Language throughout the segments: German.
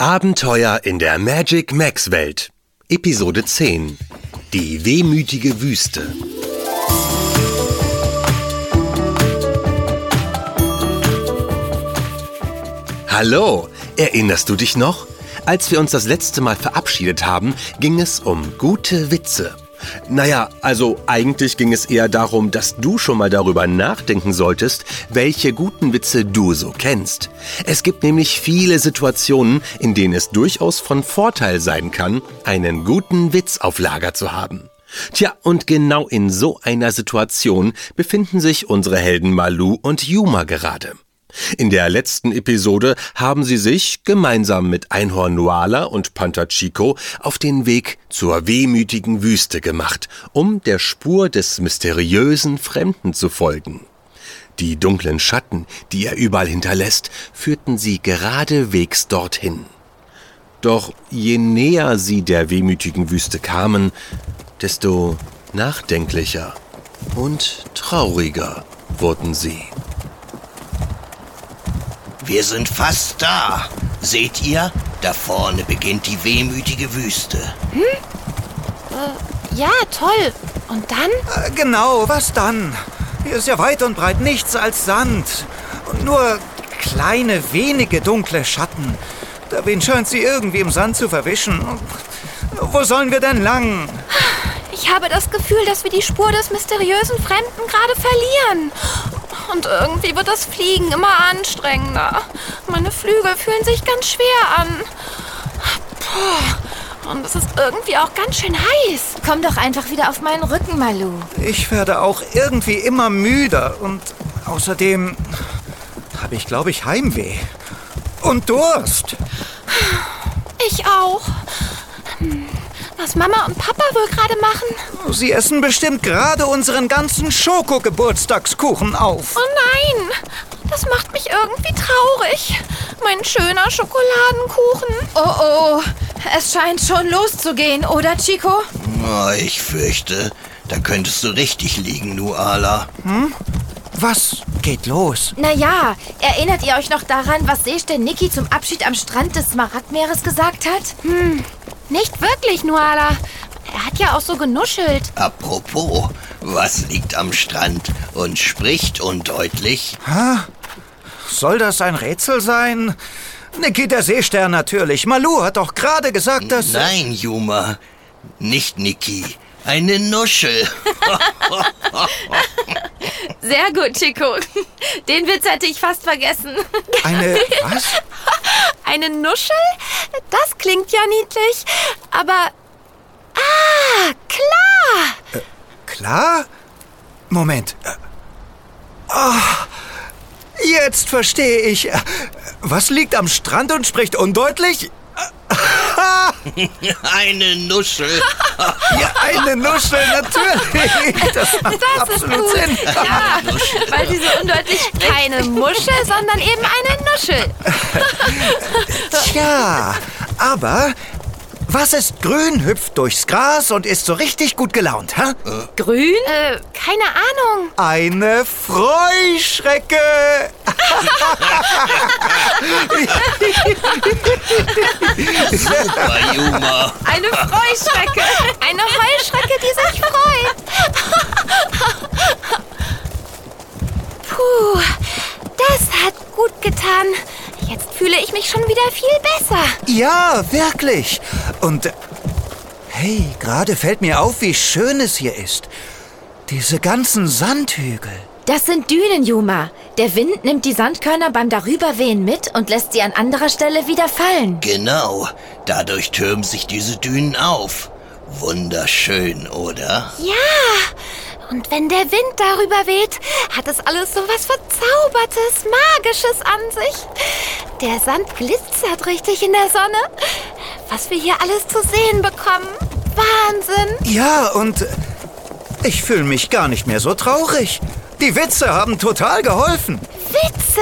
Abenteuer in der Magic Max Welt. Episode 10. Die wehmütige Wüste. Hallo, erinnerst du dich noch? Als wir uns das letzte Mal verabschiedet haben, ging es um gute Witze. Naja, also eigentlich ging es eher darum, dass du schon mal darüber nachdenken solltest, welche guten Witze du so kennst. Es gibt nämlich viele Situationen, in denen es durchaus von Vorteil sein kann, einen guten Witz auf Lager zu haben. Tja, und genau in so einer Situation befinden sich unsere Helden Malu und Yuma gerade. In der letzten Episode haben sie sich gemeinsam mit Einhorn Nuala und Panther Chico auf den Weg zur wehmütigen Wüste gemacht, um der Spur des mysteriösen Fremden zu folgen. Die dunklen Schatten, die er überall hinterlässt, führten sie geradewegs dorthin. Doch je näher sie der wehmütigen Wüste kamen, desto nachdenklicher und trauriger wurden sie. Wir sind fast da. Seht ihr? Da vorne beginnt die wehmütige Wüste. Ja, toll. Und dann? Äh, Genau, was dann? Hier ist ja weit und breit nichts als Sand. Und nur kleine, wenige dunkle Schatten. Der Wind scheint sie irgendwie im Sand zu verwischen. Wo sollen wir denn lang? Ich habe das Gefühl, dass wir die Spur des mysteriösen Fremden gerade verlieren. Und irgendwie wird das Fliegen immer anstrengender. Meine Flügel fühlen sich ganz schwer an. Puh. Und es ist irgendwie auch ganz schön heiß. Komm doch einfach wieder auf meinen Rücken, Malu. Ich werde auch irgendwie immer müder. Und außerdem habe ich, glaube ich, Heimweh. Und Durst. Ich auch. Hm, Was Mama und Papa wohl gerade machen? Sie essen bestimmt gerade unseren ganzen Schoko-Geburtstagskuchen auf. Oh nein, das macht mich irgendwie traurig. Mein schöner Schokoladenkuchen. Oh oh, es scheint schon loszugehen, oder Chico? Oh, ich fürchte, da könntest du richtig liegen, Nuala. Was geht los? Naja, erinnert ihr euch noch daran, was Seestern Niki zum Abschied am Strand des Smaragdmeeres gesagt hat? Nicht wirklich, Nuala. Er hat ja auch so genuschelt. Apropos, was liegt am Strand und spricht undeutlich? Soll das ein Rätsel sein? Niki der Seestern natürlich. Malu hat doch gerade gesagt, dass... Nein, Juma, nicht Niki. Eine Nuschel. Sehr gut, Chico. Den Witz hätte ich fast vergessen. Eine... Was? Eine Nuschel? Das klingt ja niedlich. Aber. Ah, klar! Klar? Moment. Äh, Ah, jetzt verstehe ich. Äh, Was liegt am Strand und spricht undeutlich? Eine Nuschel. Ja, eine Nuschel, natürlich. Das macht absolut Sinn. Ja, weil sie so undeutlich spricht. Keine Muschel, sondern eben eine Nuschel. Tja, aber was ist grün, hüpft durchs Gras und ist so richtig gut gelaunt, hä? Grün? Äh, keine Ahnung. Eine Freuschrecke. Super, Juma. Eine Freuschrecke. Eine Heuschrecke, die sich freut. Puh, das hat gut getan. Jetzt fühle ich mich schon wieder viel besser. Ja, wirklich. Und äh, hey, gerade fällt mir auf, wie schön es hier ist. Diese ganzen Sandhügel. Das sind Dünen, Juma. Der Wind nimmt die Sandkörner beim Darüberwehen mit und lässt sie an anderer Stelle wieder fallen. Genau, dadurch türmen sich diese Dünen auf. Wunderschön, oder? Ja, und wenn der Wind darüber weht, hat es alles so was Verzaubertes, Magisches an sich. Der Sand glitzert richtig in der Sonne. Was wir hier alles zu sehen bekommen. Wahnsinn. Ja, und ich fühle mich gar nicht mehr so traurig. Die Witze haben total geholfen. Witze.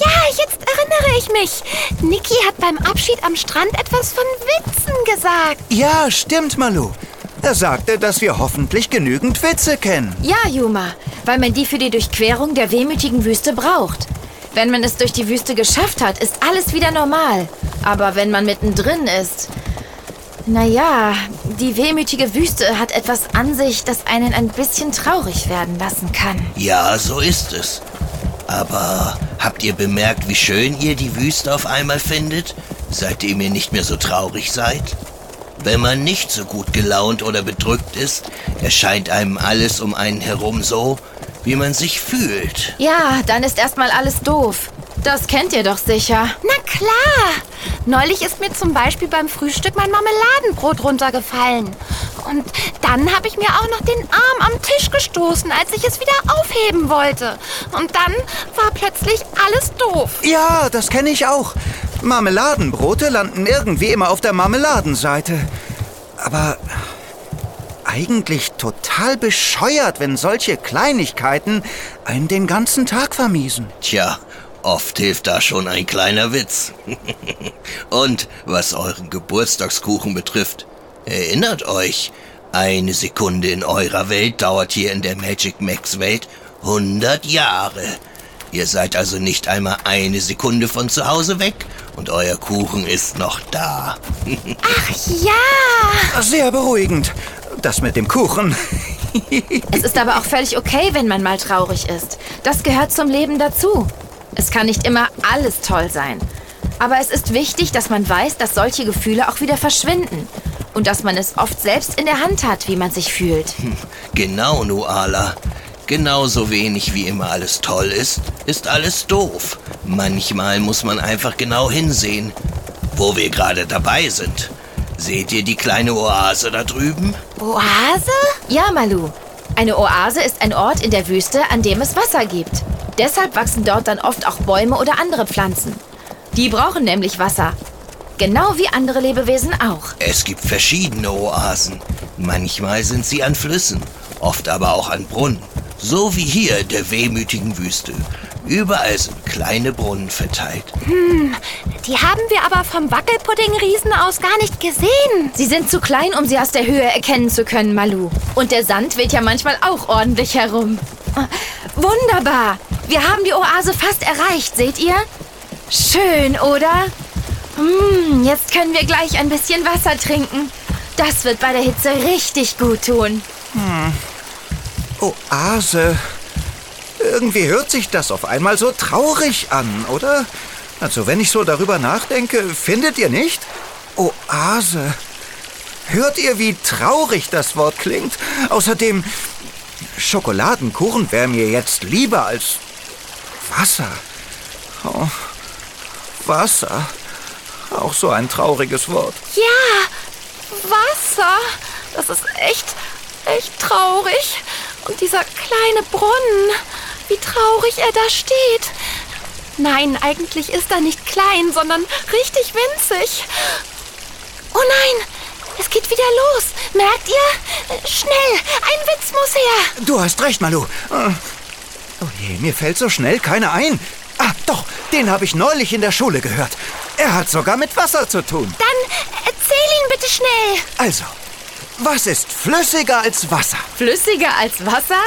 Ja, jetzt erinnere ich mich. Niki hat beim Abschied am Strand etwas von Witzen gesagt. Ja, stimmt, Malu. Er sagte, dass wir hoffentlich genügend Witze kennen. Ja, Juma, weil man die für die Durchquerung der wehmütigen Wüste braucht. Wenn man es durch die Wüste geschafft hat, ist alles wieder normal. Aber wenn man mittendrin ist. Naja, die wehmütige Wüste hat etwas an sich, das einen ein bisschen traurig werden lassen kann. Ja, so ist es. Aber habt ihr bemerkt, wie schön ihr die Wüste auf einmal findet, seitdem ihr nicht mehr so traurig seid? Wenn man nicht so gut gelaunt oder bedrückt ist, erscheint einem alles um einen herum so, wie man sich fühlt. Ja, dann ist erstmal alles doof. Das kennt ihr doch sicher. Na klar. Neulich ist mir zum Beispiel beim Frühstück mein Marmeladenbrot runtergefallen. Und dann habe ich mir auch noch den Arm am Tisch gestoßen, als ich es wieder aufheben wollte. Und dann war plötzlich alles doof. Ja, das kenne ich auch. Marmeladenbrote landen irgendwie immer auf der Marmeladenseite. Aber eigentlich total bescheuert, wenn solche Kleinigkeiten einen den ganzen Tag vermiesen. Tja, oft hilft da schon ein kleiner Witz. Und was euren Geburtstagskuchen betrifft, erinnert euch, eine Sekunde in eurer Welt dauert hier in der Magic Max Welt 100 Jahre. Ihr seid also nicht einmal eine Sekunde von zu Hause weg und euer Kuchen ist noch da. Ach ja. Sehr beruhigend. Das mit dem Kuchen. Es ist aber auch völlig okay, wenn man mal traurig ist. Das gehört zum Leben dazu. Es kann nicht immer alles toll sein. Aber es ist wichtig, dass man weiß, dass solche Gefühle auch wieder verschwinden. Und dass man es oft selbst in der Hand hat, wie man sich fühlt. Genau, Nuala. Genauso wenig wie immer alles toll ist, ist alles doof. Manchmal muss man einfach genau hinsehen. Wo wir gerade dabei sind. Seht ihr die kleine Oase da drüben? Oase? Ja, Malu. Eine Oase ist ein Ort in der Wüste, an dem es Wasser gibt. Deshalb wachsen dort dann oft auch Bäume oder andere Pflanzen. Die brauchen nämlich Wasser. Genau wie andere Lebewesen auch. Es gibt verschiedene Oasen. Manchmal sind sie an Flüssen, oft aber auch an Brunnen. So wie hier in der wehmütigen Wüste. Überall sind kleine Brunnen verteilt. Die haben wir aber vom Wackelpudding-Riesen aus gar nicht gesehen. Sie sind zu klein, um sie aus der Höhe erkennen zu können, Malu. Und der Sand weht ja manchmal auch ordentlich herum. Wunderbar. Wir haben die Oase fast erreicht, seht ihr? Schön, oder? Hm, jetzt können wir gleich ein bisschen Wasser trinken. Das wird bei der Hitze richtig gut tun. Oase. Irgendwie hört sich das auf einmal so traurig an, oder? Also, wenn ich so darüber nachdenke, findet ihr nicht? Oase. Hört ihr, wie traurig das Wort klingt? Außerdem, Schokoladenkuchen wäre mir jetzt lieber als Wasser. Oh, Wasser. Auch so ein trauriges Wort. Ja, Wasser. Das ist echt, echt traurig. Und dieser kleine Brunnen, wie traurig er da steht. Nein, eigentlich ist er nicht klein, sondern richtig winzig. Oh nein, es geht wieder los. Merkt ihr? Schnell, ein Witz muss her. Du hast recht, Malu. Oh je, mir fällt so schnell keiner ein. Ah, doch, den habe ich neulich in der Schule gehört. Er hat sogar mit Wasser zu tun. Dann erzähl ihn bitte schnell. Also, was ist flüssiger als Wasser? Flüssiger als Wasser?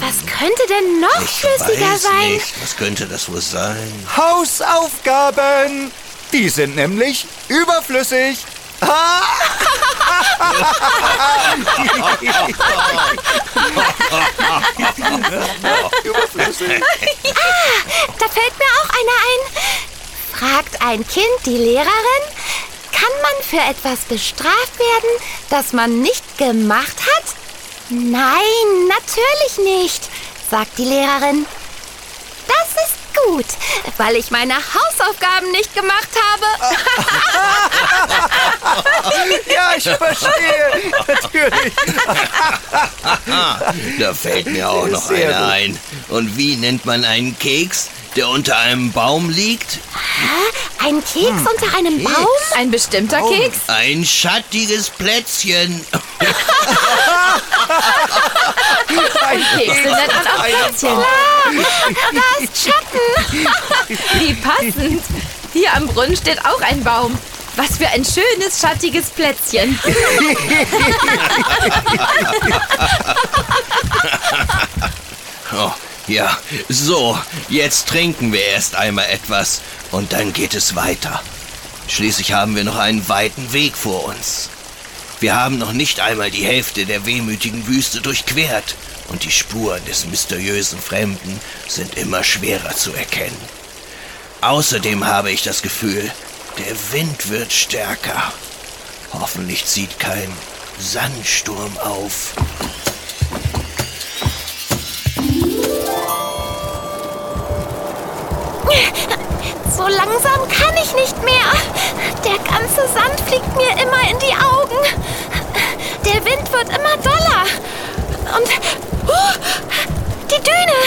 Was könnte denn noch Ich flüssiger weiß sein? nicht. Was könnte das wohl sein? Hausaufgaben! Die sind nämlich überflüssig. Ah! überflüssig. Da fällt mir auch einer ein. Fragt ein Kind die Lehrerin, kann man für etwas bestraft werden, das man nicht gemacht hat? Nein, natürlich nicht, sagt die Lehrerin. Das ist gut, weil ich meine Hausaufgaben nicht gemacht habe. Ja, ich verstehe. Natürlich. Da fällt mir auch noch Sehr einer gut. ein. Und wie nennt man einen Keks, der unter einem Baum liegt? Ein Keks unter einem Baum? Ein bestimmter Keks? Ein schattiges Plätzchen. Kekse nennt man auch Plätzchen. Da ist Schatten. Wie passend. Hier am Brunnen steht auch ein Baum. Was für ein schönes, schattiges Plätzchen. Oh, ja, so, jetzt trinken wir erst einmal etwas und dann geht es weiter. Schließlich haben wir noch einen weiten Weg vor uns. Wir haben noch nicht einmal die Hälfte der wehmütigen Wüste durchquert und die Spuren des mysteriösen Fremden sind immer schwerer zu erkennen. Außerdem habe ich das Gefühl, der Wind wird stärker. Hoffentlich zieht kein Sandsturm auf. So langsam kann ich nicht mehr. Der ganze Sand fliegt mir immer in die Augen. Der Wind wird immer doller. Und oh, die Düne.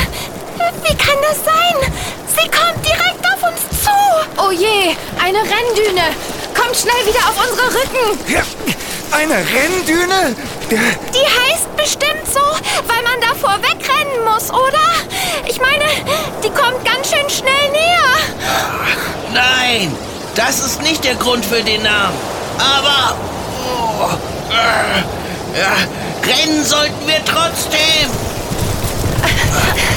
Wie kann das sein? Sie kommt direkt auf uns zu. Oh je, eine Renndüne. Kommt schnell wieder auf unsere Rücken. Ja, eine Renndüne? Die heißt bestimmt so, weil man davor wegrennen muss, oder? Ich meine, die kommt ganz schön schnell näher. Nein, das ist nicht der Grund für den Namen. Aber oh, äh, ja, rennen sollten wir trotzdem.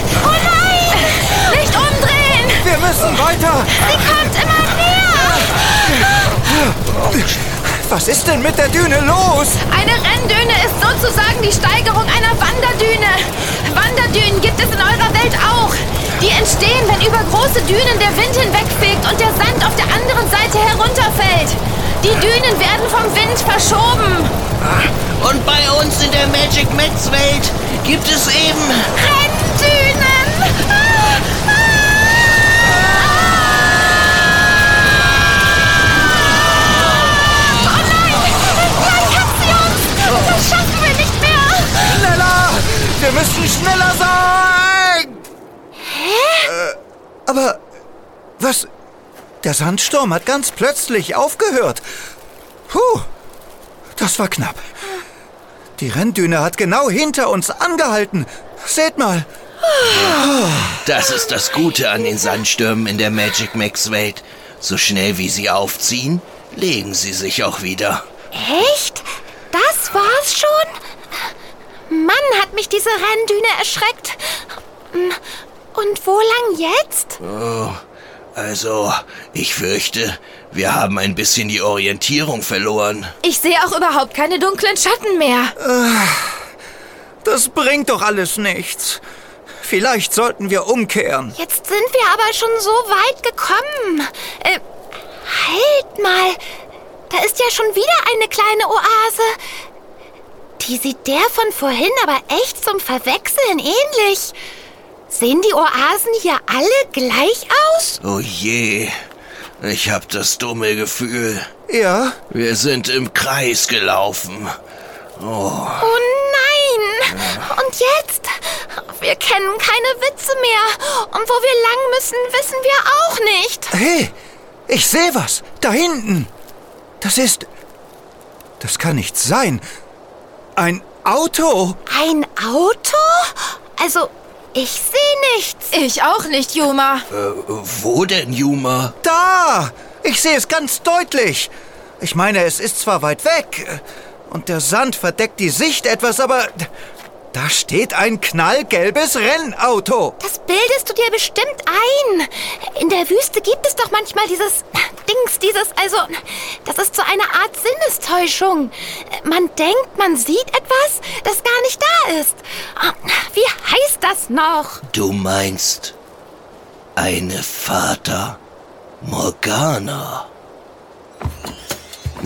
Was ist denn mit der Düne los? Eine Renndüne ist sozusagen die Steigerung einer Wanderdüne. Wanderdünen gibt es in eurer Welt auch. Die entstehen, wenn über große Dünen der Wind hinwegfegt und der Sand auf der anderen Seite herunterfällt. Die Dünen werden vom Wind verschoben. Und bei uns in der Magic Max Welt gibt es Der Sandsturm hat ganz plötzlich aufgehört. Puh, das war knapp. Die Renndüne hat genau hinter uns angehalten. Seht mal. Das ist das Gute an den Sandstürmen in der Magic Max Welt. So schnell wie sie aufziehen, legen sie sich auch wieder. Echt? Das war's schon? Mann, hat mich diese Renndüne erschreckt. Und wo lang jetzt? Oh, also, ich fürchte, wir haben ein bisschen die Orientierung verloren. Ich sehe auch überhaupt keine dunklen Schatten mehr. Das bringt doch alles nichts. Vielleicht sollten wir umkehren. Jetzt sind wir aber schon so weit gekommen. Äh, halt mal. Da ist ja schon wieder eine kleine Oase. Die sieht der von vorhin aber echt zum Verwechseln ähnlich. Sehen die Oasen hier alle gleich aus? Oh je, ich hab das dumme Gefühl. Ja, Wir sind im Kreis gelaufen. Oh, Oh nein! Und jetzt? Wir kennen keine Witze mehr. Und wo wir lang müssen, wissen wir auch nicht. hey, ich sehe was. Da hinten. Das ist... Das kann nicht sein. Ein Auto. Ein Auto? Also, ich sehe nichts. Ich auch nicht, Juma. äh, wo denn, Juma? Da! Ich sehe es ganz deutlich. Ich meine, es ist zwar weit weg äh, und der Sand verdeckt die Sicht etwas, aber da steht ein knallgelbes Rennauto. Das bildest du dir bestimmt ein. In der Wüste gibt es doch manchmal dieses Dings, dieses, also, das ist so eine Art Sinnestäuschung. Man denkt, man sieht etwas, das gar nicht da ist. Ah, Wie heißt das noch? Du meinst eine Vater Morgana.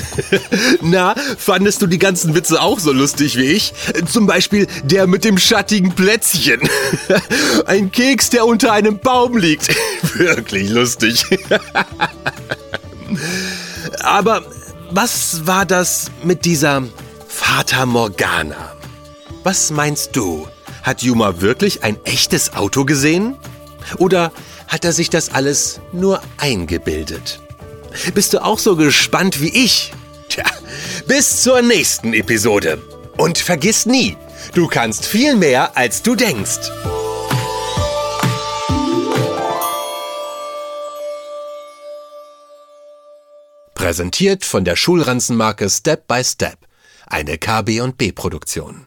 Na, fandest du die ganzen Witze auch so lustig wie ich? Zum Beispiel der mit dem schattigen Plätzchen. Ein Keks, der unter einem Baum liegt. Wirklich lustig. Aber was war das mit dieser Fata Morgana? Was meinst du? Hat Juma wirklich ein echtes Auto gesehen? Oder hat er sich das alles nur eingebildet? Bist du auch so gespannt wie ich? Tja, bis zur nächsten Episode. Und vergiss nie, du kannst viel mehr, als du denkst. Präsentiert von der Schulranzenmarke Step by Step, eine KB&B Produktion.